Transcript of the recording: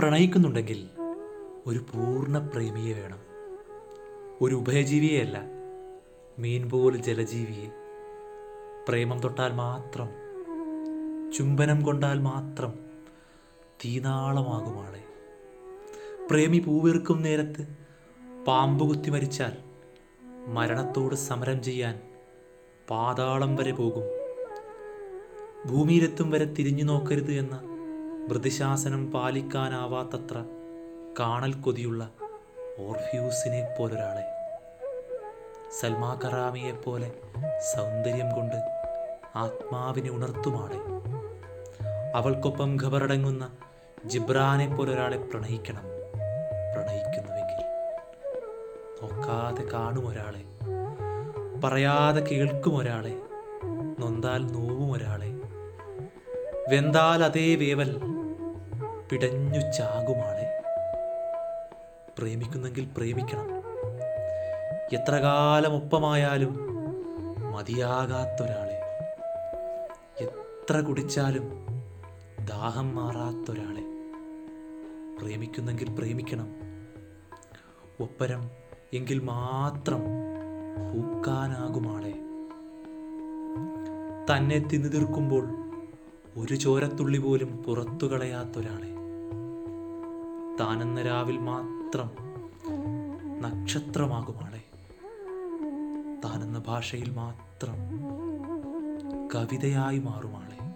പ്രണയിക്കുന്നുണ്ടെങ്കിൽ ഒരു പൂർണ പ്രേമിയെ വേണം. ഒരു ഉഭയജീവിയെയല്ല മീൻ പോലെ ജലജീവിയെ. പ്രേമം തൊട്ടാൽ മാത്രം ചുംബനം കൊണ്ടാൽ മാത്രം തീനാളമാകുമാളെ പ്രേമി പൂവീർക്കും നേരത്ത് പാമ്പ് കുത്തി മരിച്ചാൽ മരണത്തോട് സമരം ചെയ്യാൻ പാതാളം വരെ പോകും. ഭൂമിയിലെത്തും വരെ തിരിഞ്ഞു നോക്കരുത് എന്ന മൃദുശാസനം പാലിക്കാനാവാത്തത്ര കാണൽ കൊതിയുള്ള ഓർഫ്യൂസിനെ പോലൊരാളെ സൽമാ കറാമിയെ പോലെ സൗന്ദര്യം കൊണ്ട് ആത്മാവിനെ ഉണർത്തുമാളെ. അവൾക്കൊപ്പം ഖബറടങ്ങുന്ന ജിബ്രാനെ പോലൊരാളെ പ്രണയിക്കണം പ്രണയിക്കുന്നുവെങ്കിൽ. നോക്കാതെ കാണും ഒരാളെ പറയാതെ കേൾക്കും ഒരാളെ നൊന്താൽ നോവും ഒരാളെ വെന്താൽ അതേ വേവൽ പിടഞ്ഞു ചാകുമാളെ പ്രേമിക്കുന്നെങ്കിൽ പ്രേമിക്കണം. എത്ര കാലം ഒപ്പമായാലും മതിയാകാത്തൊരാളെ. എത്ര കുടിച്ചാലും ദാഹം മാറാത്തൊരാളെ. പ്രേമിക്കുന്നെങ്കിൽ പ്രേമിക്കണം. ഒപ്പരം എങ്കിൽ മാത്രം പൂക്കാനാകുമാളെ. തന്നെ തിന്നു തീർക്കുമ്പോൾ ഒരു ചോരത്തുള്ളി പോലും പുറത്തു കളയാത്തൊരാളെ താനെന്ന രാവിൽ മാത്രം നക്ഷത്രമാകുമാളെ. താനെന്ന ഭാഷയിൽ മാത്രം കവിതയായി മാറുമാളെ.